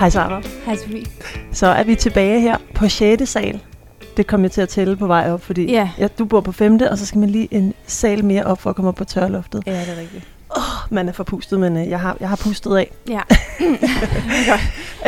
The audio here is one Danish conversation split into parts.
Hej Sara. Hej Sofie. Så er vi tilbage her på 6. sal. Det kommer jeg til at tælle på vej op, fordi Ja. ja, du bor på 5. og så skal man lige en sal mere op for at komme op på tørloftet. Ja, det er rigtigt. Man er forpustet, men øh, jeg har, jeg har pustet af. Ja.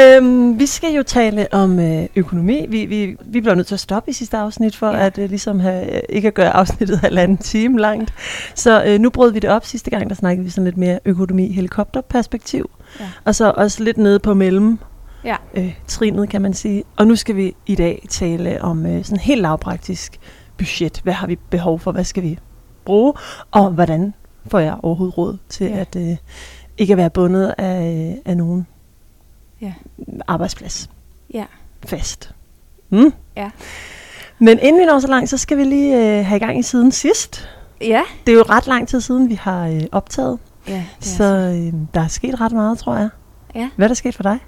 Øhm, vi skal jo tale om øh, økonomi. Vi, vi, vi bliver nødt til at stoppe i sidste afsnit for ja. at øh, ligesom have, øh, ikke at gøre afsnittet halvanden time langt. Så øh, nu brød vi det op. Sidste gang der snakkede vi sådan lidt mere økonomi helikopterperspektiv. Ja. Og så også lidt nede på mellem Ja. øh, trinet, kan man sige. Og nu skal vi i dag tale om øh, sådan helt lavpraktisk budget. Hvad har vi behov for? Hvad skal vi bruge? Og hvordan får jeg overhovedet råd til Ja. at øh, ikke at være bundet af, af nogen Ja. arbejdsplads Ja. fast. Mm? Ja. Men inden vi når så langt, så skal vi lige øh, have i gang i siden sidst. Ja. Det er jo ret lang tid siden, vi har øh, optaget, Ja, det så øh, der er sket ret meget, tror jeg. Ja. Hvad er der sket for dig?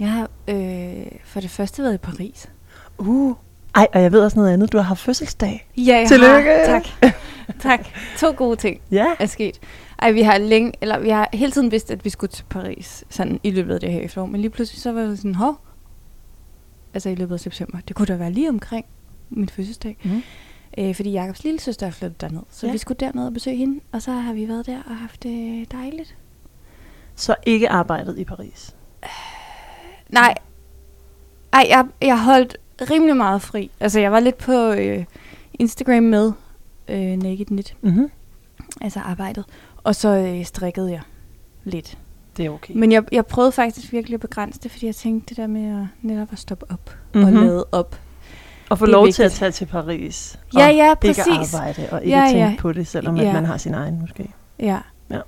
Jeg har øh, for det første været i Paris. Uh. Ej, og jeg ved også noget andet. Du har haft fødselsdag. Ja, jeg Tillykke. Har. Tak. tak. To gode ting Ja. er sket. Ej, vi har længe, eller vi har hele tiden vidst, at vi skulle til Paris, sådan i løbet af det her efterår. Men lige pludselig så var det sådan, hov, altså i løbet af september, det kunne da være lige omkring min fødselsdag. Mm. Øh, fordi Jakobs lille søster er flyttet derned. Så Ja. vi skulle derned og besøge hende, og så har vi været der og haft det dejligt. Så ikke arbejdet i Paris. Nej. Ej, jeg, jeg holdt rimelig meget fri. Altså, jeg var lidt på øh, Instagram med øh, Naked Knit, Mm-hmm. altså arbejdet. Og så øh, strikkede jeg lidt. Det er okay. Men jeg, jeg prøvede faktisk virkelig at begrænse det, fordi jeg tænkte det der med at netop at stoppe op mm-hmm. og Mhm. lade op. Og få lov til at vigtigt. tage til Paris. Ja, og ja, Ikke præcis. arbejde og ikke Ja, tænke ja. på det, selvom Ja. at man har sin egen måske. Ja. Ja.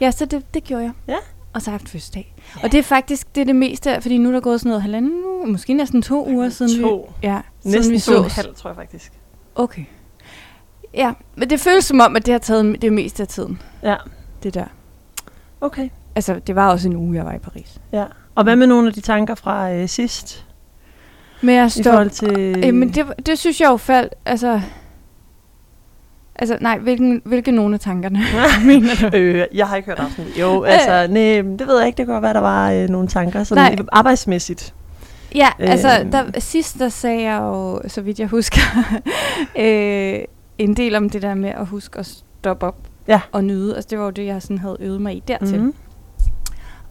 Ja, så det, det gjorde jeg. Ja. Og så har jeg haft fødselsdag. Ja. Og det er faktisk det, er det meste, fordi nu er der gået sådan noget halvanden uge, måske næsten to uger siden To. vi... Ja, Næsten siden vi to og en halv, tror jeg faktisk. Okay. Ja, men det føles som om, at det har taget det meste af tiden, Ja, det der. okay. Altså, det var også en uge, jeg var i Paris. Ja. Og hvad med nogle af de tanker fra øh, sidst? Men jeg I står... forhold til... Øh, men det, det synes jeg jo faldt, altså... Altså, nej, hvilken, hvilke nogle af tankerne mener du? Øh, jeg har ikke hørt afsnit. Jo, altså, nej, det ved jeg ikke. Det kan godt være, der var øh, nogle tanker sådan Nej. arbejdsmæssigt. Ja, altså, Øhm. der, sidst der sagde jeg jo, så vidt jeg husker, øh, en del om det der med at huske at stoppe op Ja. og nyde. Altså, det var jo det, jeg sådan havde øvet mig i dertil. Mhm.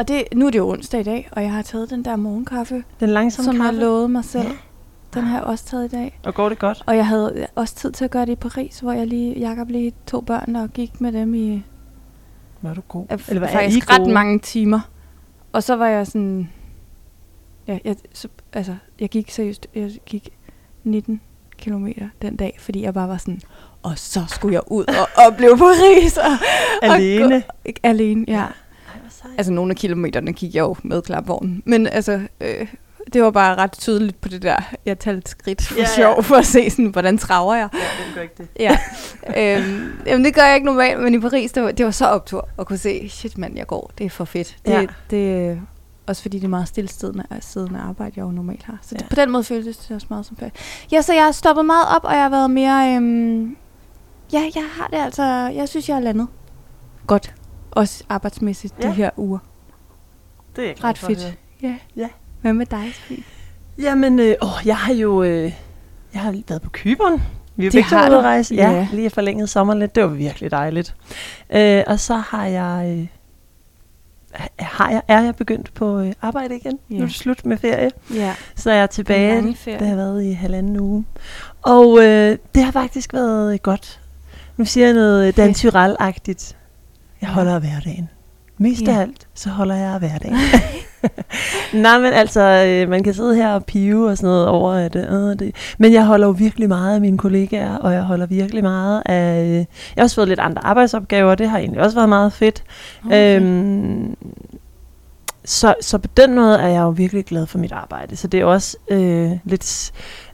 Og det, nu er det jo onsdag i dag, og jeg har taget den der morgenkaffe, Den langsomme som jeg kaffe. lovede mig selv. Ja. Den har jeg også taget i dag. Og går det godt? Og jeg havde også tid til at gøre det i Paris, hvor jeg lige, Jacob lige tog børn og gik med dem i Var du god? Eller hvad er I faktisk ret gode? mange timer. Og så var jeg sådan, ja, jeg, så, altså, jeg gik seriøst, jeg gik 19 kilometer den dag, fordi jeg bare var sådan, og så skulle jeg ud og opleve Paris. Og, Alene? Og gå, alene, ja. Sejt. Altså nogle af kilometerne gik jeg jo med klapvognen. Men altså, øh, det var bare ret tydeligt på det der, jeg talte skridt for Ja, ja, ja. sjov, for at se sådan, hvordan traver jeg. Ja, det gør ikke det. Ja. øhm, jamen, det gør jeg ikke normalt, men i Paris, det var, det var så optur at kunne se, shit mand, jeg går, det er for fedt. Det, Ja. det, også fordi det er meget stillestedende siddende arbejde, jeg jo normalt har. Så det, Ja. på den måde føltes det også meget som ferie. Ja, så jeg har stoppet meget op, og jeg har været mere... Øhm, ja, jeg har det altså... Jeg synes, jeg har landet godt. Også arbejdsmæssigt Ja. de her uger. Det er jeg Ret fedt. Ja. Ja. Hvad med dig, Sofie? Jamen, øh, åh, jeg har jo øh, jeg har været på Kyberen. Vi er begge ude at rejse. Ja, Ja. lige forlænget sommeren lidt. Det var virkelig dejligt. Øh, og så har jeg... Øh, har jeg, er jeg begyndt på øh, arbejde igen. Ja. Nu er det slut med ferie. Ja. Så er jeg tilbage. Det har været i halvanden uge. Og øh, det har faktisk været øh, godt. Nu siger jeg noget Dan Fedt. Tyrell-agtigt. Jeg holder af hverdagen. Mest af Ja. alt, så holder jeg af hverdagen. Nej, men altså, øh, man kan sidde her og pive og sådan noget over, at øh, det... Men jeg holder jo virkelig meget af mine kollegaer, og jeg holder virkelig meget af... Øh, jeg har også fået lidt andre arbejdsopgaver, og det har egentlig også været meget fedt. Okay. Øhm, så, så på den måde er jeg jo virkelig glad for mit arbejde. Så det er også øh, lidt,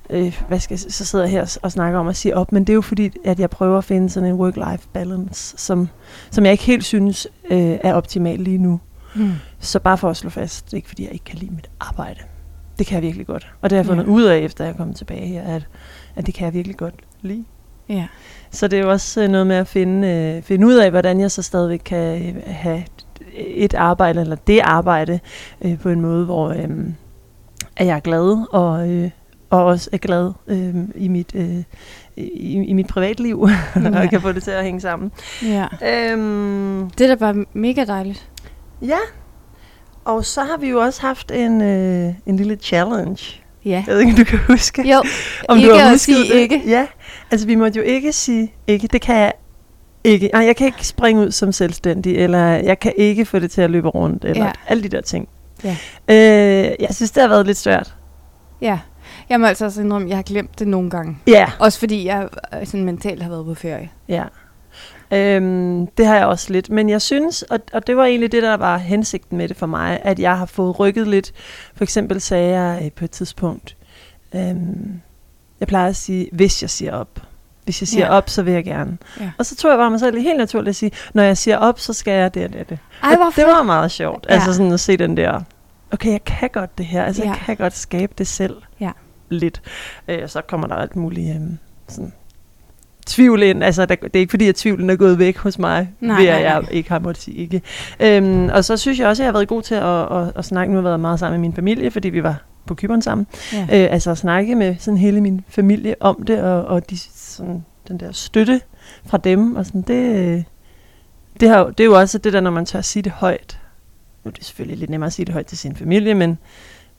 øh, hvad skal så sidder jeg her og- snakker om at sige op, men det er jo fordi, at jeg prøver at finde sådan en work-life balance, som, som jeg ikke helt synes øh, er optimal lige nu. Hmm. Så bare for at slå fast, det er ikke fordi, jeg ikke kan lide mit arbejde. Det kan jeg virkelig godt. Og det har jeg fundet Ja. ud af, efter jeg er kommet tilbage her, at, at det kan jeg virkelig godt lide. Ja. Så det er jo også øh, noget med at finde, øh, finde ud af, hvordan jeg så stadigvæk kan øh, have et arbejde, eller det arbejde, øh, på en måde, hvor øh, at jeg er glad, og, øh, og også er glad øh, i mit... Øh, i, i mit privatliv, ja. og kan få det til at hænge sammen. Ja. Øhm, Det er da bare mega dejligt. ja, og så har vi jo også haft en, øh, en lille challenge. Ja. Jeg ved ikke, om du kan huske. Jo, om ikke du har at sige det. ikke. Ja, altså vi måtte jo ikke sige ikke. Det kan jeg ikke. Nej, jeg kan ikke springe ud som selvstændig, eller jeg kan ikke få det til at løbe rundt, eller ja. alle de der ting. Ja. Øh, jeg synes, det har været lidt svært. Ja. Jeg må altså også indrømme, at jeg har glemt det nogle gange. Ja. Også fordi jeg øh, sådan mentalt har været på ferie. Ja. Øhm, det har jeg også lidt. Men jeg synes, og, og det var egentlig det, der var hensigten med det for mig, at jeg har fået rykket lidt. For eksempel sagde jeg øh, på et tidspunkt, øhm, jeg plejer at sige, hvis jeg siger op. Hvis jeg siger Ja. op, så vil jeg gerne. Ja. Og så tror jeg bare mig selv helt naturligt at sige, når jeg siger op, så skal jeg det og det og det. Ej, og det var meget sjovt. Ja. Ja. Altså sådan at se den der, okay, jeg kan godt det her. Altså Ja. jeg kan godt skabe det selv. Ja. Lidt. Øh, så kommer der alt muligt øhm, sådan tvivl ind. Altså, der, det er ikke fordi, at tvivlen er gået væk hos mig, Nej, ved at jeg ikke har måttet sige ikke. Øhm, og så synes jeg også, at jeg har været god til at, at, at snakke. Nu har jeg været meget sammen med min familie, fordi vi var på Kyberen sammen. Ja. Øh, altså at snakke med sådan hele min familie om det, og, og de, sådan, den der støtte fra dem. Og sådan, det, øh, det, har, det er jo også det der, når man tør at sige det højt. Nu er det selvfølgelig lidt nemmere at sige det højt til sin familie, men,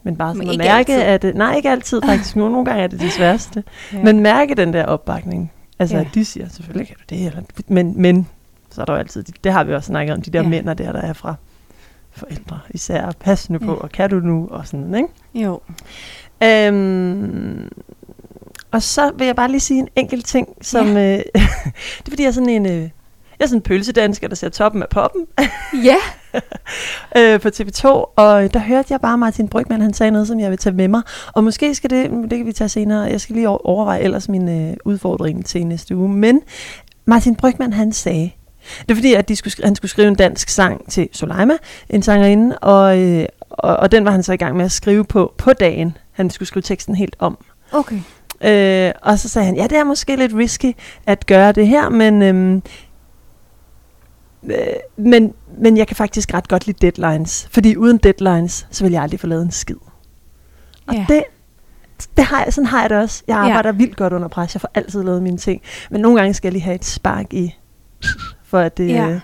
men bare Men sådan at ikke mærke, altid. at nej, ikke altid faktisk. Nogle, nogle gange er det det sværeste. Ja. Men mærke den der opbakning. Altså, Ja. ja. at de siger, selvfølgelig kan du det, eller, men, men så er der jo altid, de- det har vi også snakket om, de der Ja. ja. mænd der, der er fra forældre især. Pas nu på, Ja. og kan du nu, og sådan, ikke? Jo. Øhm, og så vil jeg bare lige sige en enkelt ting, som... Øh, det er fordi, jeg er sådan en... Øh, jeg er sådan en pølsedansker, der ser toppen af poppen Ja. øh, på TV2, og der hørte jeg bare Martin Brygman, han sagde noget, som jeg vil tage med mig. Og måske skal det, det kan vi tage senere, jeg skal lige over- overveje ellers min øh, udfordring til næste uge. Men Martin Brygman, han sagde, det er fordi, at de skulle, han skulle skrive en dansk sang til Soleima, en sangerinde, og, øh, og, og den var han så i gang med at skrive på på dagen. Han skulle skrive teksten helt om. Okay. Øh, og så sagde han, ja, det er måske lidt risky at gøre det her, men, øhm, øh, men, men jeg kan faktisk ret godt lide deadlines. Fordi uden deadlines, så vil jeg aldrig få lavet en skid. Og Ja. det, det har jeg, sådan har jeg det også. Jeg Ja. arbejder vildt godt under pres. Jeg får altid lavet mine ting. Men nogle gange skal jeg lige have et spark i, for at det, Ja. ja.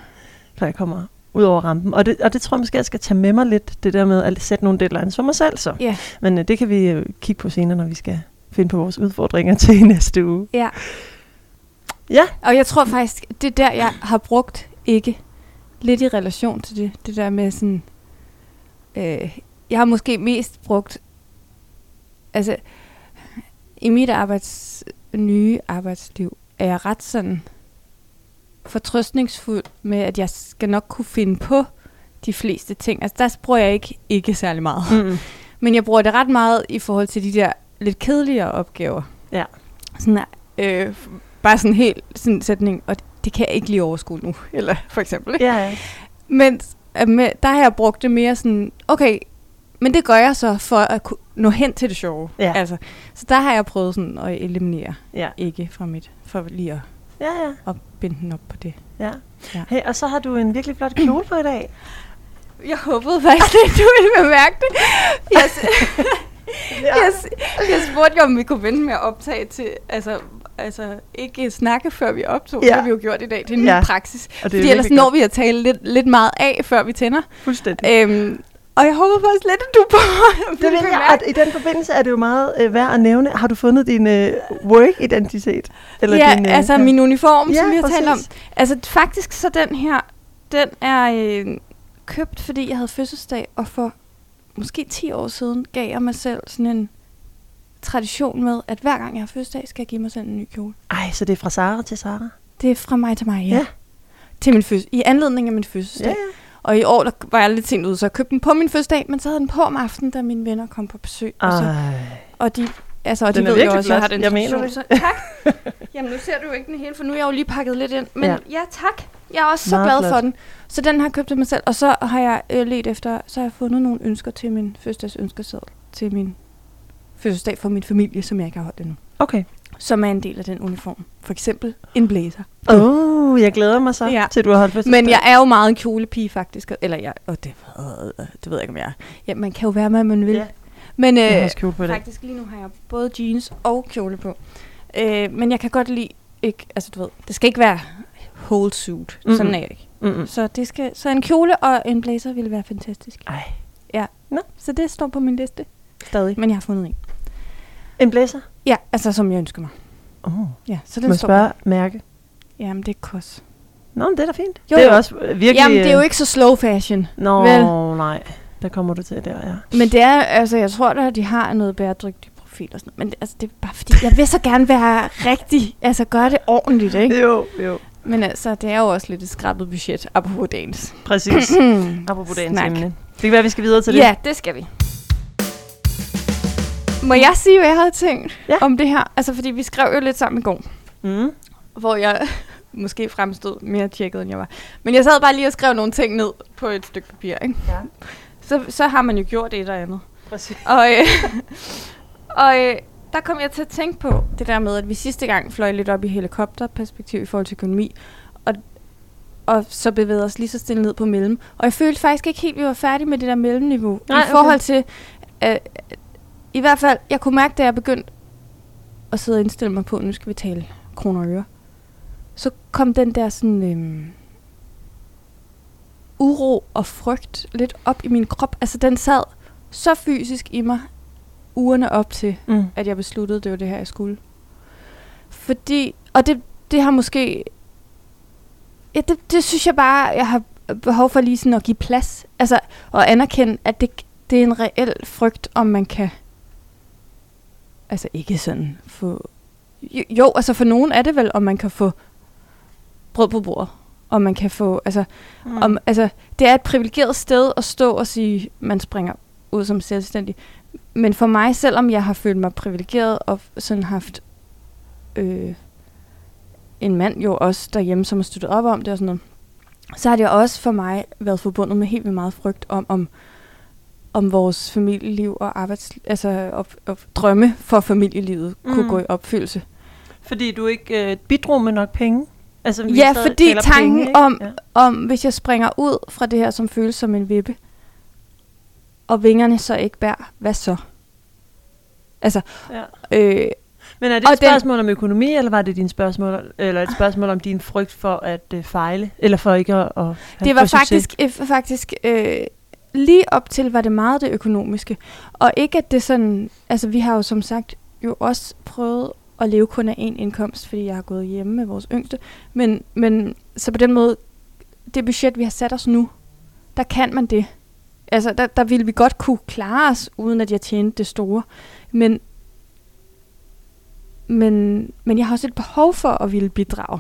for jeg kommer ud over rampen. Og det, og det tror jeg måske, jeg skal tage med mig lidt, det der med at sætte nogle deadlines for mig selv så. Ja. Men øh, det kan vi øh, kigge på senere, når vi skal finde på vores udfordringer til næste uge. Ja. Ja. Og jeg tror faktisk, det er der, jeg har brugt ikke lidt i relation til det. Det der med sådan... Øh, jeg har måske mest brugt... Altså, i mit arbejds, nye arbejdsliv er jeg ret sådan fortrøstningsfuld med, at jeg skal nok kunne finde på de fleste ting. Altså, der bruger jeg ikke, ikke særlig meget. Mm. Men jeg bruger det ret meget i forhold til de der lidt kedeligere opgaver. Ja. Sådan, øh, bare sådan helt sådan en sætning, og det kan jeg ikke lige overskue nu, eller for eksempel. Ikke? Ja, ja. Men øh, med, der har jeg brugt det mere sådan, okay, men det gør jeg så for at kunne nå hen til det sjove. Ja. Altså, så der har jeg prøvet sådan at eliminere Ja, ikke fra mit, for lige at, ja, ja. at binde den op på det. ja. Ja. Hey, og så har du en virkelig flot kjole på i dag. Jeg håbede faktisk lidt, du ville bemærke det. Jeg, jeg, jeg spurgte jo, om vi kunne vente med at optage til, altså, altså ikke snakke, før vi optog. Ja. Ja. Det har vi jo gjort i dag. Det er en Ja. ny praksis. Og det er Fordi ellers når godt. vi at tale lidt, lidt meget af, før vi tænder. Fuldstændig. Øhm, og jeg håber faktisk lidt, at du på Det vil jeg, at i den forbindelse er det jo meget øh, værd at nævne. Har du fundet din øh, work-identitet? ja, din, altså min uniform, ja, som vi har talt om. Altså faktisk så den her, den er øh, købt, fordi jeg havde fødselsdag, og for måske 10 år siden gav jeg mig selv sådan en tradition med, at hver gang jeg har fødselsdag, skal jeg give mig selv en ny kjole. Ej, så det er fra Sara til Sara? Det er fra mig til mig, ja. Ja. Til min fødsel, I anledning af min fødselsdag. Ja, Ja. Og i år der var jeg lidt sent ude, så jeg købte den på min fødselsdag, men så havde den på om aftenen, da mine venner kom på besøg. Og, så, Ej. og de, altså, og de Den er ved jo også, at jeg har den Jeg mener tradition, Så, tak. Jamen nu ser du jo ikke den hele, for nu er jeg jo lige pakket lidt ind. Men ja, Ja. tak. Jeg er også så Meget glad flot. for den. Så den har jeg købt til mig selv. Og så har jeg øh, let efter, så har jeg fundet nogle ønsker til min fødselsdags ønskeseddel. Til min fødselsdag for min familie, som jeg ikke har holdt endnu. Okay. som er en del af den uniform. For eksempel en blazer. Åh, oh, jeg glæder mig så, Ja. ja. til du har holdt fødselsdag. Men jeg er jo meget en kjolepige faktisk. Eller jeg, og det, øh, det ved jeg ikke, om jeg er. Ja, man kan jo være, hvad man vil. Ja. Men Jeg har øh, også på faktisk lige nu har jeg både jeans og kjole på. Øh, men jeg kan godt lide, ikke, altså du ved, det skal ikke være whole suit. Mm-hmm. Sådan er jeg ikke. Mm-mm. Så, det skal, så en kjole og en blazer ville være fantastisk. Ej. Så det står på min liste stadig, men jeg har fundet en. En blæser? Ja, altså som jeg ønsker mig. Oh. Ja, så Må den jeg står spørge mærke? Jamen, det er kos. Nå, men det er da fint. Jo, det er jo. også virkelig... Jamen, det er jo øh, ikke så slow fashion. Nå, vel? nej. Der kommer du til der, ja. Men det er, altså, jeg tror da, at de har noget bæredygtig profil og sådan noget. Men det, altså, det er bare fordi, jeg vil så gerne være rigtig, altså gøre det ordentligt, ikke? Jo, jo. Men altså, det er jo også lidt et skrabet budget, apropos dagens. Præcis. Apropos dagens Snak. emne. Det kan være, at vi skal videre til det. Ja, det skal vi. Må jeg sige, hvad jeg havde tænkt Ja. om det her? Altså, fordi vi skrev jo lidt sammen i går, Mm. hvor jeg måske fremstod mere tjekket, end jeg var. Men jeg sad bare lige og skrev nogle ting ned på et stykke papir, ikke? Ja. Så, så har man jo gjort et og andet. Præcis. Og, øh, og øh, der kom jeg til at tænke på det der med, at vi sidste gang fløj lidt op i helikopterperspektiv i forhold til økonomi, og, og så bevægede os lige så stille ned på mellem. Og jeg følte faktisk ikke helt, at vi var færdige med det der mellemniveau. Nej, I okay. forhold til, øh, i hvert fald, jeg kunne mærke, da jeg begyndte at sidde og indstille mig på, nu skal vi tale kroner og øre, så kom den der sådan... Øh, uro og frygt lidt op i min krop. Altså, den sad så fysisk i mig ugerne op til, Mm. at jeg besluttede, det var det her, jeg skulle. Fordi, og det, det har måske, ja, det, det synes jeg bare, jeg har behov for lige sådan at give plads. Altså, og anerkende, at det, det er en reel frygt, om man kan, altså ikke sådan få, jo, jo, altså for nogen er det vel, om man kan få brød på bordet. Om man kan få, altså, Mm. om, altså, det er et privilegeret sted at stå og sige, man springer ud som selvstændig. Men for mig, selvom jeg har følt mig privilegeret og sådan haft øh, en mand jo også derhjemme, som har støttet op om det og sådan noget, så har det også for mig været forbundet med helt vildt meget frygt om, om, om vores familieliv og arbejds, altså op, op, drømme for familielivet mm. kunne gå i opfyldelse. Fordi du ikke øh, bidrog med nok penge? Altså, vi Ja, fordi tanken ikke? om- Ja. Om hvis jeg springer ud fra det her, som føles som en vippe, og vingerne så ikke bærer, hvad så? Altså, Ja. øh, Men er det et den- spørgsmål om økonomi, eller var det din spørgsmål, eller et spørgsmål om din frygt for at øh, fejle, eller for ikke at, at det var succes? faktisk, øh, faktisk øh, lige op til, var det meget det økonomiske. Og ikke at det sådan, altså vi har jo som sagt jo også prøvet at leve kun af én indkomst, fordi jeg har gået hjemme med vores yngste. Men, men så på den måde, det budget, vi har sat os nu, der kan man det. Altså, der, der ville vi godt kunne klare os, uden at jeg tjente det store. Men, men, men jeg har også et behov for at ville bidrage.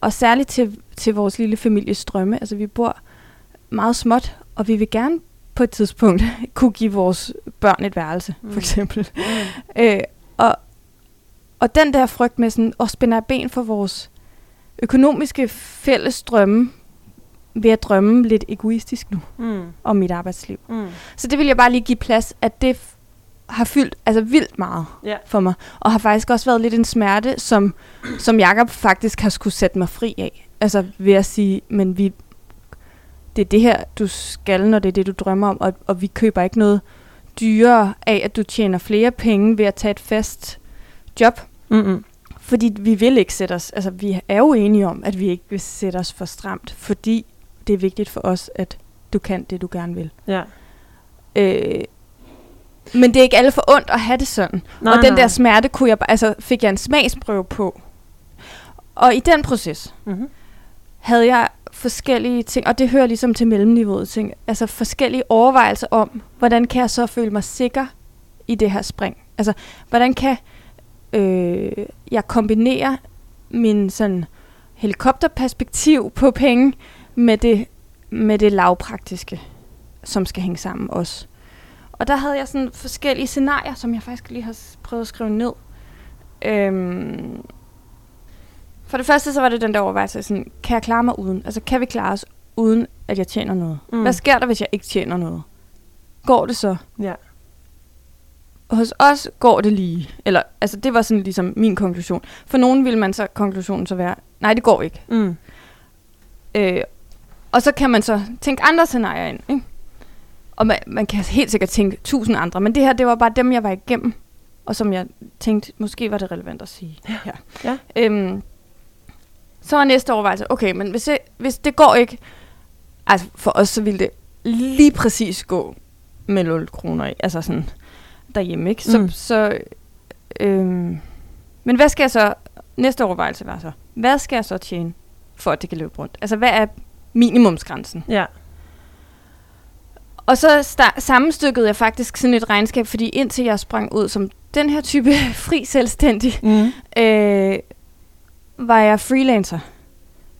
Og særligt til, til vores lille families drømme. Altså, vi bor meget småt, og vi vil gerne på et tidspunkt kunne give vores børn et værelse, mm. For eksempel. Mm. Øh, og, og den der frygt med sådan, at spænde af ben for vores økonomiske fælles drømme, ved at drømme lidt egoistisk nu Mm. om mit arbejdsliv. Mm. Så det vil jeg bare lige give plads, at det har fyldt altså vildt meget Ja. for mig. Og har faktisk også været lidt en smerte, som, som Jacob faktisk har skulle sætte mig fri af. Altså ved at sige, men vi, det er det her, du skal, når det er det, du drømmer om, og, og vi køber ikke noget dyrere af, at du tjener flere penge ved at tage et fast job. Mm-mm. Fordi vi vil ikke sætte os, altså vi er jo enige om, at vi ikke vil sætte os for stramt, fordi det er vigtigt for os, at du kan det, du gerne vil. Ja. Øh, men det er ikke alle for ondt at have det sådan. Nej, og den nej. der smerte kunne jeg, altså, fik jeg en smagsprøve på. Og i den proces Mm-hmm. havde jeg forskellige ting, og det hører ligesom til mellemniveauet ting, altså forskellige overvejelser om, hvordan kan jeg så føle mig sikker i det her spring? Altså, hvordan kan øh, jeg kombinere min sådan helikopterperspektiv på penge med det, med det lavpraktiske, som skal hænge sammen også. Og der havde jeg sådan forskellige scenarier, som jeg faktisk lige har prøvet at skrive ned. Øhm, for det første så var det den der overvejelse, sådan, kan jeg klare mig uden? Altså kan vi klare os uden, at jeg tjener noget? Mm. Hvad sker der, hvis jeg ikke tjener noget? Går det så? Ja. hos os går det lige. Eller, altså det var sådan ligesom min konklusion. For nogen ville man så konklusionen så være, nej, det går ikke. Mm. Øh, og så kan man så tænke andre scenarier ind. Ikke? Og man, man kan helt sikkert tænke tusind andre, men det her, det var bare dem, jeg var igennem, og som jeg tænkte, måske var det relevant at sige Ja. Ja. Øhm, så var næste overvejelse, okay, men hvis det, hvis det går ikke, altså for os, så ville det lige præcis gå med 0 kroner, altså sådan derhjemme, ikke? Så, mm. så øhm, men hvad skal jeg så, næste overvejelse var så, hvad skal jeg så tjene, for at det kan løbe rundt? Altså, hvad er minimumsgrænsen? Ja. Og så sta- sammenstykkede jeg faktisk sådan et regnskab, fordi indtil jeg sprang ud som den her type fri selvstændig, Mm. øh, var jeg freelancer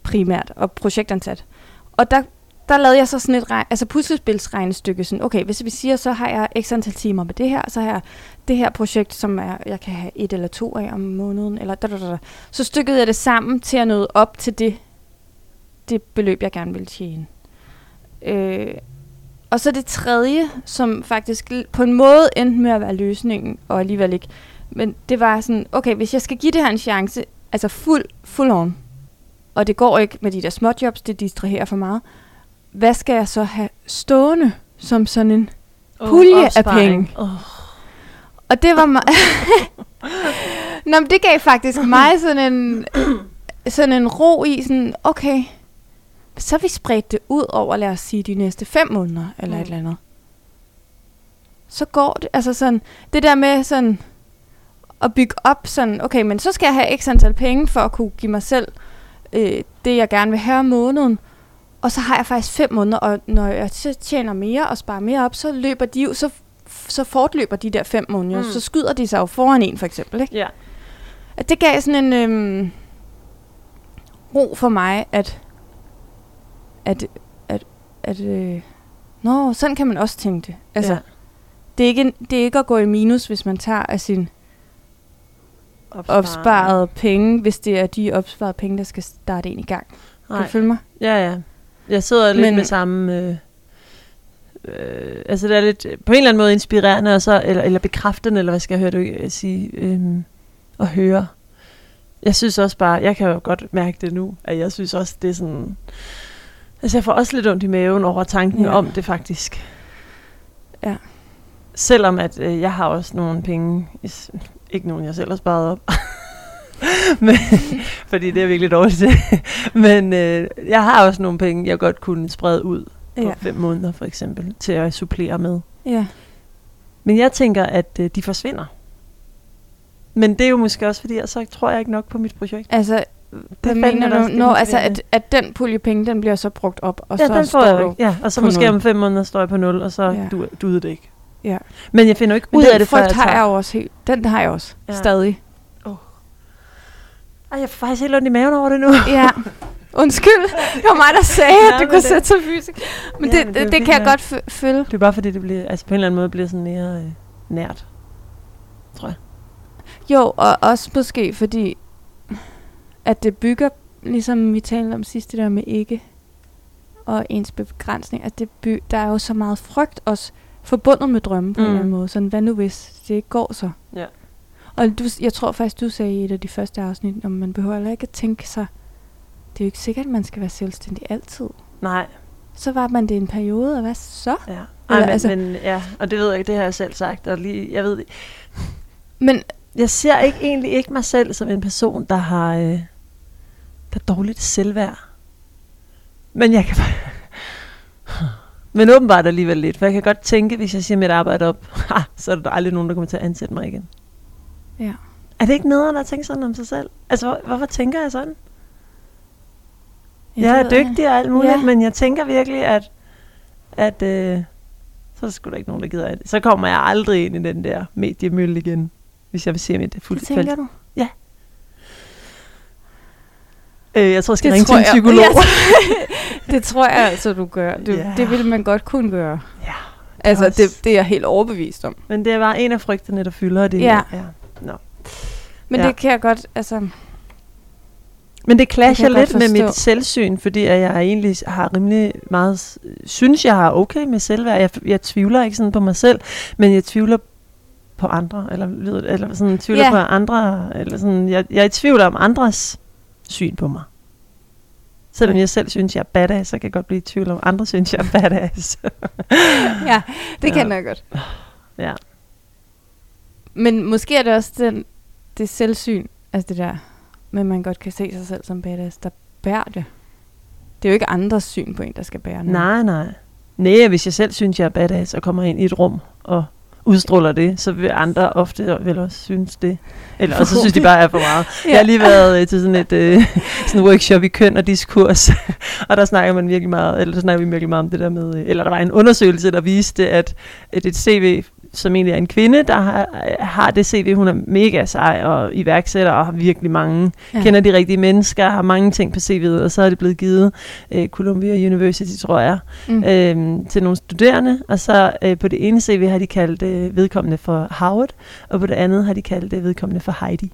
primært og projektansat. Og der, der lavede jeg så sådan et regn, altså puslespilsregnestykke. Sådan, okay, hvis vi siger, så har jeg x antal timer med det her, så har jeg det her projekt, som er, jeg kan have et eller to af om måneden, eller da, da, da, da. så stykkede jeg det sammen til at nå op til det, det beløb, jeg gerne ville tjene. Øh, og så det tredje, som faktisk på en måde endte med at være løsningen, og alligevel ikke. Men det var sådan, okay, hvis jeg skal give det her en chance, altså fuld, full on, og det går ikke med de der småjobs, det distraherer for meget, hvad skal jeg så have stående som sådan en... Pulje af opsparing. penge. Åh. Og det var mig... Nå, men det gav faktisk mig sådan en, sådan en ro i, sådan, okay, så vi spredt det ud over, lad os sige, de næste fem måneder, eller Mm. et eller andet. Så går det, altså sådan, det der med sådan, at bygge op sådan, okay, men så skal jeg have x antal penge, for at kunne give mig selv øh, det, jeg gerne vil have om måneden. Og så har jeg faktisk fem måneder, og når jeg tjener mere og sparer mere op, så løber de jo, så, så fortløber de der fem måneder. Mm. Så skyder de sig jo foran en, for eksempel. Ikke? Ja. At det gav sådan en øhm, ro for mig, at, at, at, at øh, nå, sådan kan man også tænke det. Altså, ja. det, er ikke, det er ikke at gå i minus, hvis man tager af sin opsparede penge, hvis det er de opsparede penge, der skal starte en i gang. Kan Nej. du følge mig? Ja, ja. Jeg sidder lidt Men- med samme... Øh, øh, altså det er lidt øh, på en eller anden måde inspirerende, og så, eller, eller bekræftende, eller hvad skal jeg høre du øh, sige, øh, at høre. Jeg synes også bare, jeg kan jo godt mærke det nu, at jeg synes også, det er sådan... Altså jeg får også lidt ondt i maven over tanken Ja. om det faktisk. Ja. Selvom at øh, jeg har også nogle penge, ikke nogen jeg selv har sparet op, Men, fordi det er virkelig dårligt til. Men øh, jeg har også nogle penge, jeg godt kunne sprede ud på Ja. fem måneder for eksempel, til at supplere med. ja. Men jeg tænker, at øh, de forsvinder. Men det er jo måske også, fordi jeg så tror jeg ikke nok på mit projekt. Altså, hvad fandme mener du? Nå, altså, at, at den pulje penge, den bliver så brugt op, og ja, så den får står jeg. Ja, og så måske om fem måneder står jeg på nul, og så ja. du, du det ikke. Ja. Men jeg finder jo ikke Men ud af det, før jeg har tager. jeg jo også helt. Den har jeg også. Ja. Stadig. Ej, jeg får faktisk helt ondt i maven over det nu. Ja. Undskyld. Det var mig, der sagde, at du men kunne det- sætte sig fysisk. Men Ja, det, men det det, det kan jeg godt fø- følge. Det er bare fordi, det bliver, altså på en eller anden måde bliver sådan mere øh, nært. Tror jeg. Jo, og også måske fordi, at det bygger, ligesom vi talte om sidst, det der med ikke og ens begrænsning, at det by, der er jo så meget frygt også forbundet med drømme på mm. en Mm. eller anden måde. Sådan, hvad nu hvis det ikke går så? Ja. Og du, jeg tror faktisk, du sagde i et af de første afsnit, om man behøver heller ikke at tænke sig, det er jo ikke sikkert, at man skal være selvstændig altid. Nej, Så var man det en periode, og hvad så? ja. Eller Ej, men, altså- altså, men, ja, og det ved jeg ikke, det har jeg selv sagt. Og lige, jeg ved, Men jeg ser ikke egentlig ikke mig selv som en person, der har øh, der er dårligt selvværd. Men jeg kan bare... Men åbenbart alligevel lidt, for jeg kan godt tænke, hvis jeg siger mit arbejde op, ha, så er der aldrig nogen, der kommer til at ansætte mig igen. ja. Er det ikke nederen at tænke sådan om sig selv? Altså, hvor, hvorfor tænker jeg sådan? Jeg det er jeg. dygtig og alt muligt, Ja. men jeg tænker virkelig, at, at øh, så er der sgu da ikke nogen, der gider af det. Så kommer jeg aldrig ind i den der mediemølle igen, hvis jeg vil se mit Det fuldt tænker du? Øh, jeg tror, jeg skal Det ringe til en jeg- psykolog. Ja, det tror jeg altså, du gør. Det, Ja. det ville man godt kunne gøre. Ja, Altså, også- det, det er jeg helt overbevist om. Men det er bare en af frygterne, der fylder det. Ja. ja. Nå. Men Ja. det kan jeg godt, altså... Men det clasher Det jeg lidt med mit selvsyn, fordi at jeg egentlig har rimelig meget, synes jeg har okay med selvværd. Jeg, jeg tvivler ikke sådan på mig selv, men jeg tvivler på andre, eller, eller sådan tvivler Ja. på andre, eller sådan, jeg, jeg er i tvivl om andres syn på mig. Selvom jeg selv synes, jeg er badass, så kan jeg godt blive i tvivl om, andre synes, jeg er badass. ja, det Ja. kender jeg godt. ja. Men måske er det også den, det selvsyn, altså det der, men man godt kan se sig selv som badass, der bærer det. Det er jo ikke andres syn på en, der skal bære noget. Nej, nej. Nej, hvis jeg selv synes, jeg er badass og kommer ind i et rum og udstråler det, så vil andre ofte vel også synes det. Eller også så synes de bare, er for meget. Ja. Jeg har lige været øh, til sådan et øh, sådan workshop i køn og diskurs, og der snakker man virkelig meget, eller der snakker vi virkelig meget om det der med, øh, eller der var en undersøgelse, der viste, at, at et CV, som egentlig er en kvinde, der har, har det CV, hun er mega sej og iværksætter og har virkelig mange, ja. kender de rigtige mennesker, har mange ting på CV'et, og så er det blevet givet øh, Columbia University, tror jeg, Mm. øh, til nogle studerende, og så øh, på det ene CV har de kaldt øh, vedkommende for Howard, og på det andet har de kaldt det vedkommende for Heidi.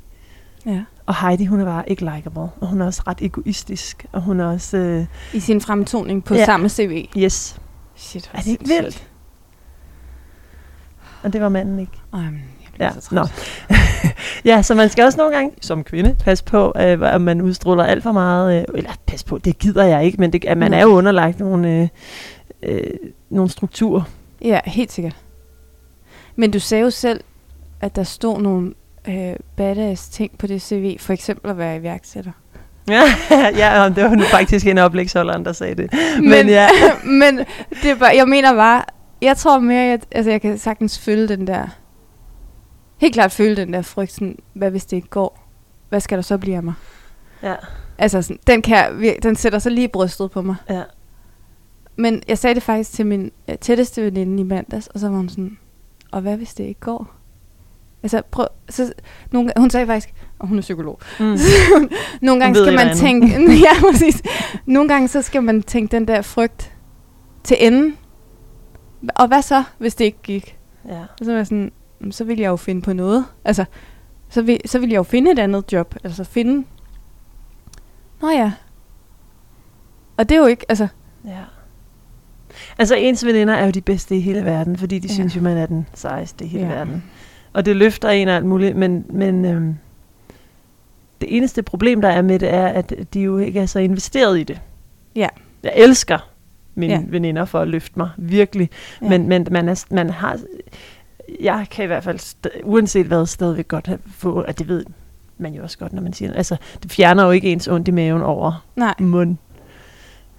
Ja. Og Heidi, hun er bare ikke likable, og hun er også ret egoistisk, og hun er også, øh, I sin fremtoning på Ja. samme CV. yes, Shit, er det ikke vildt? Og det var manden ikke. Ej, men jeg Ja, så ja, så man skal også nogle gange, som kvinde, passe på, øh, at man udstråler alt for meget, øh, eller pas på, det gider jeg ikke, men det, at man er jo underlagt nogle, øh, øh, nogle strukturer. Ja, helt sikkert. Men du sagde jo selv, at der stod nogle øh, badass ting på det CV. For eksempel at være iværksætter. Ja, ja, det var nu faktisk en oplægsholder, der sagde det. Men ja. men det er bare, jeg mener bare, jeg tror mere, at altså, jeg kan sagtens føle den der, helt klart føle den der frygt, sådan, hvad hvis det ikke går? Hvad skal der så blive af mig? Ja, Altså, sådan, den, kan jeg, den sætter så lige brystet på mig. ja. Men jeg sagde det faktisk til min øh, tætteste veninde i mandags, og så var hun sådan, og hvad hvis det ikke går? Altså, prøv, så, nogle, hun sagde faktisk, og hun er psykolog, Mm. nogle gange skal man tænke, ja præcis, nogle gange så skal man tænke den der frygt til enden. Og hvad så, hvis det ikke gik? Ja. Og så var jeg sådan, "Jamen, så vil jeg jo finde på noget. Altså, så vil, så vil jeg jo finde et andet job. Altså finde, nå ja. Og det er jo ikke, altså, ja. Altså, ens veninder er jo de bedste i hele verden, fordi de ja. Synes jo, man er den sejeste i hele. Ja. verden. Og det løfter en og alt muligt, men, men øhm, det eneste problem, der er med det, er, at de jo ikke er så investeret i det. Ja. Jeg elsker mine ja. Veninder for at løfte mig, virkelig. Ja. Men, men man, er, man har... Jeg kan i hvert fald, st- uanset hvad, stadigvæk godt have, få, at det ved man jo også godt, når man siger Altså, det fjerner jo ikke ens ondt i maven over nej. mund.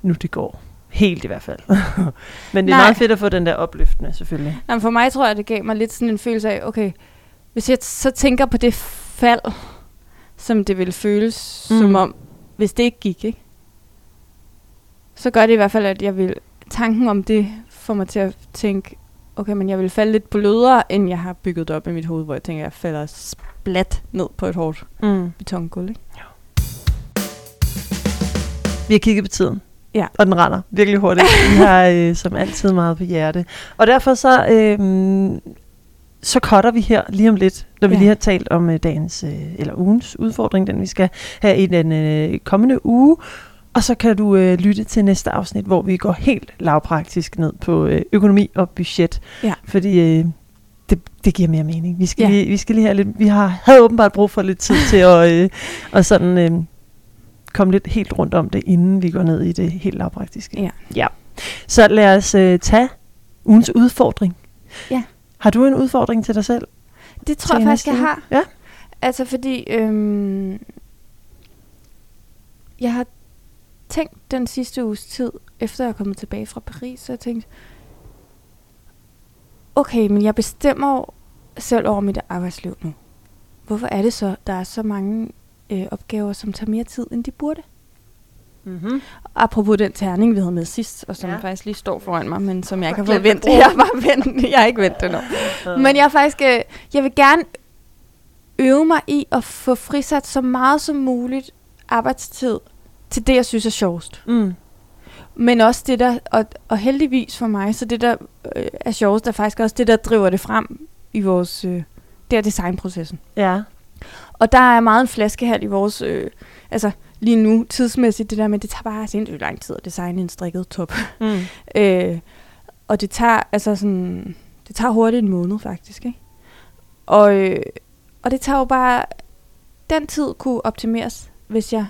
Nu det går. Helt i hvert fald. Men det er Nej. meget fedt at få den der opløftende, selvfølgelig. Jamen for mig tror jeg, det gav mig lidt sådan en følelse af, okay, hvis jeg så tænker på det fald, som det ville føles mm. som om, hvis det ikke gik, ikke? Så gør det i hvert fald, at jeg vil, tanken om det får mig til at tænke, okay, men jeg vil falde lidt blødere, end jeg har bygget det op i mit hoved, hvor jeg tænker, at jeg falder splat ned på et hårdt Mm. betongulv. Ikke? Vi har kigget på tiden. Ja. Og den render virkelig hurtigt. Vi har øh, som altid meget på hjerte. Og derfor så, øh, så cutter vi her lige om lidt, når vi Ja. lige har talt om øh, dagens, øh, eller ugens udfordring, den vi skal have i den øh, kommende uge. Og så kan du øh, lytte til næste afsnit, hvor vi går helt lavpraktisk ned på øh, økonomi og budget. Ja. Fordi øh, det, det giver mere mening. Vi skal, Ja. lige, vi skal lige have lidt, vi har, havde åbenbart brug for lidt tid til at, øh, at sådan, øh, komme lidt helt rundt om det, inden vi går ned i det helt lavpraktiske. Ja. ja. Så lad os øh, tage ugens udfordring. Ja. Har du en udfordring til dig selv? Det tror jeg faktisk, jeg har. Ja. Altså fordi, øhm, jeg har tænkt den sidste uges tid, efter jeg er kommet tilbage fra Paris, så jeg tænkt, okay, men jeg bestemmer selv over mit arbejdsliv nu. Hvorfor er det så, der er så mange øh, opgaver, som tager mere tid, end de burde? Mm-hmm. Apropos den terning, vi havde med sidst, og som Ja. faktisk lige står foran mig, men som jeg ikke har vendt. Jeg bare vendt. Jeg har ikke vendt det nu. Men jeg faktisk, øh, jeg vil gerne øve mig i at få frisat så meget som muligt arbejdstid til det, jeg synes er sjovest. Mm. Men også det der, og, og heldigvis for mig, så det der øh, er sjovest, er faktisk også det, der driver det frem i vores, øh, det er designprocessen. Ja. Og der er meget en flaskehal i vores, øh, altså lige nu tidsmæssigt, det der med, det tager bare sindssygt lang tid at designe en strikket top. Mm. Øh, og det tager, altså sådan, det tager hurtigt en måned faktisk, ikke? Og, øh, og det tager jo bare... Den tid kunne optimeres, hvis jeg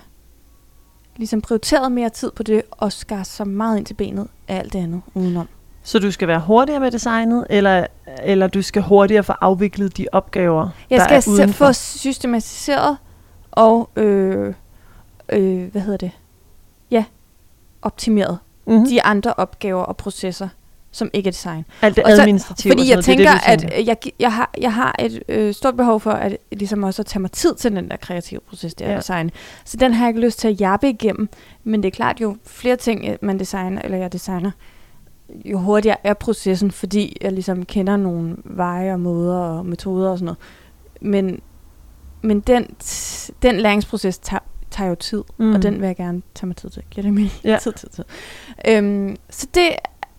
ligesom prioriterede mere tid på det, og skar så meget ind til benet af alt det andet udenom. Så du skal være hurtigere med designet, eller, eller du skal hurtigere få afviklet de opgaver, Jeg der skal er udenfor? få systematiseret og, øh, øh, hvad hedder det? Ja, optimeret mm-hmm. de andre opgaver og processer, som ikke er design. Alt det administrative. Fordi jeg noget, tænker, det er det, du at jeg, gi- jeg, har, jeg har et øh, stort behov for at ligesom også at tage mig tid til den der kreative proces, der Ja. design. Så den har jeg ikke lyst til at jappe igennem. Men det er klart, jo flere ting øh, man designer, eller jeg designer, jo hurtigere er processen, fordi jeg ligesom kender nogle veje og måder og metoder og sådan noget. Men, men den, den læringsproces tager, tager jo tid, mm. og den vil jeg gerne tage mig tid til. Giver det mening? Ja. Tid, tid, tid. Øhm, så det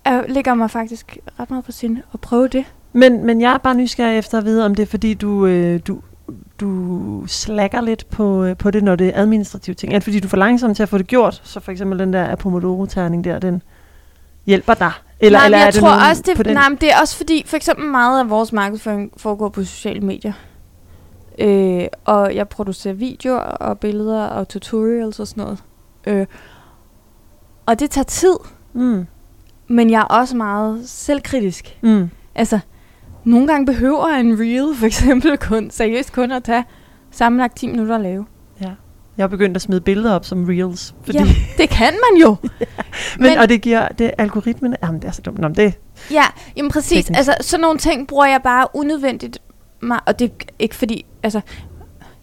er, ligger mig faktisk ret meget på sinde at prøve det. Men, men jeg er bare nysgerrig efter at vide, om det er fordi, du, øh, du, du slækker lidt på, øh, på det, når det er administrative ting. Er det fordi, du er for langsom til at få det gjort? Så for eksempel den der Pomodoro-terning der, den hjælper dig? Eller, nej, eller er jeg det tror nogen også, det, nej, men det er også fordi, for eksempel meget af vores markedsføring foregår på sociale medier. Øh, og jeg producerer videoer og billeder og tutorials og sådan noget. Øh, og det tager tid, Mm. Men jeg er også meget selvkritisk. Mm. Altså, nogle gange behøver en reel for eksempel kun, seriøst kun at tage sammenlagt 10 minutter at lave. Ja. Jeg har begyndt at smide billeder op som reels. Fordi, Ja, det kan man jo. men, men- og det giver det algoritmen. Jamen, det er så dumt. Nå, det, Ja, jamen præcis. Teknisk. Altså, sådan nogle ting bruger jeg bare unødvendigt. Meget, og det er ikke fordi, altså...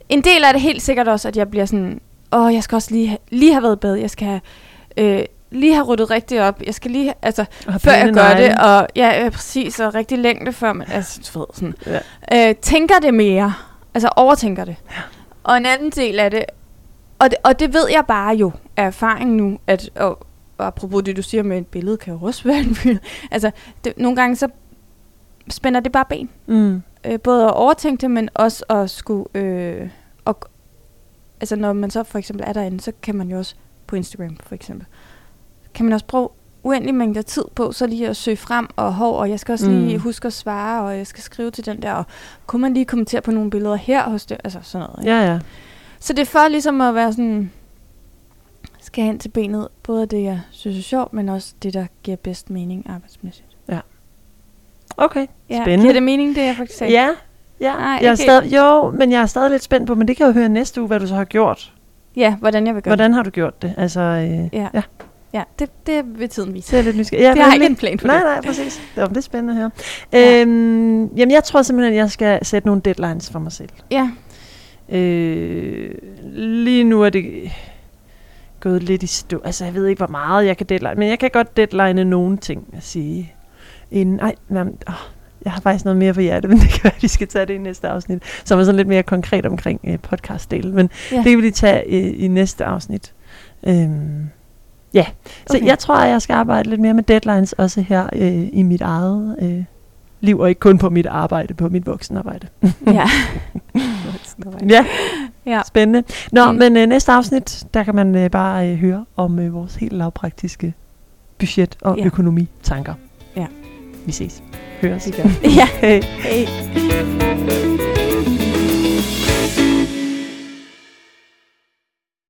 En del af det helt sikkert også, at jeg bliver sådan... Åh, jeg skal også lige, ha- lige have været i bad. Jeg skal have, øh, lige have ryddet rigtigt op. Jeg skal lige... Altså, før jeg gør negle. det. Og ja, øh, præcis. Og rigtig længde før man... Altså, du ved, sådan... Ja. Øh, tænker det mere. Altså, overtænker det. Ja. Og en anden del af det... Og det, og det ved jeg bare jo af erfaring nu, at... Og, og apropos det, du siger med et billede, kan jo også være en billede. Altså, det, nogle gange så spænder det bare ben. Mm. Øh, både at overtænke det, men også at skulle... Øh, og, altså, når man så for eksempel er derinde, så kan man jo også på Instagram for eksempel, kan man også bruge uendelig mængder tid på, så lige at søge frem og hov, og jeg skal også lige Mm. huske at svare, og jeg skal skrive til den der, og kunne man lige kommentere på nogle billeder her hos det, altså sådan noget. ikke? Ja, ja. Så det er for ligesom at være sådan, skal hen til benet, både det, jeg synes er sjovt, men også det, der giver bedst mening arbejdsmæssigt. Okay, Ja, Spændende. Giver det mening, det jeg faktisk sagde? ja. Ja, Nej, jeg er stadig, jo, men jeg er stadig lidt spændt på, men det kan jeg jo høre næste uge, hvad du så har gjort. Ja, hvordan jeg vil gøre Hvordan har du gjort det? Altså, øh, Ja, Ja. Ja det, det vil tiden vise. det er lidt nysgerrig. Ja, det har ikke en plan for Nej, det. nej, præcis. Det, det er spændende at høre. Ja. Øhm, jamen, jeg tror simpelthen, at jeg skal sætte nogle deadlines for mig selv. Ja, Øh, lige nu er det gået lidt i stå. Altså, jeg ved ikke, hvor meget jeg kan deadline, men jeg kan godt deadline nogle ting at sige. Inden, ej, jamen, åh, jeg har faktisk noget mere på hjertet, men det kan være, at vi skal tage det i næste afsnit, som er sådan lidt mere konkret omkring øh, podcastdelen. Men ja. det vil vi tage øh, i næste afsnit. Øhm, ja, så Okay. jeg tror, at jeg skal arbejde lidt mere med deadlines, også her øh, i mit eget øh, liv, og ikke kun på mit arbejde, på mit voksenarbejde. ja. ja, ja. spændende. Nå, mm. Men øh, næste afsnit, der kan man øh, bare øh, høre om øh, vores helt lavpraktiske budget- og Ja. økonomitanker. Ja. Vi ses. Høres. Det gør. Ja. Hej. Hey.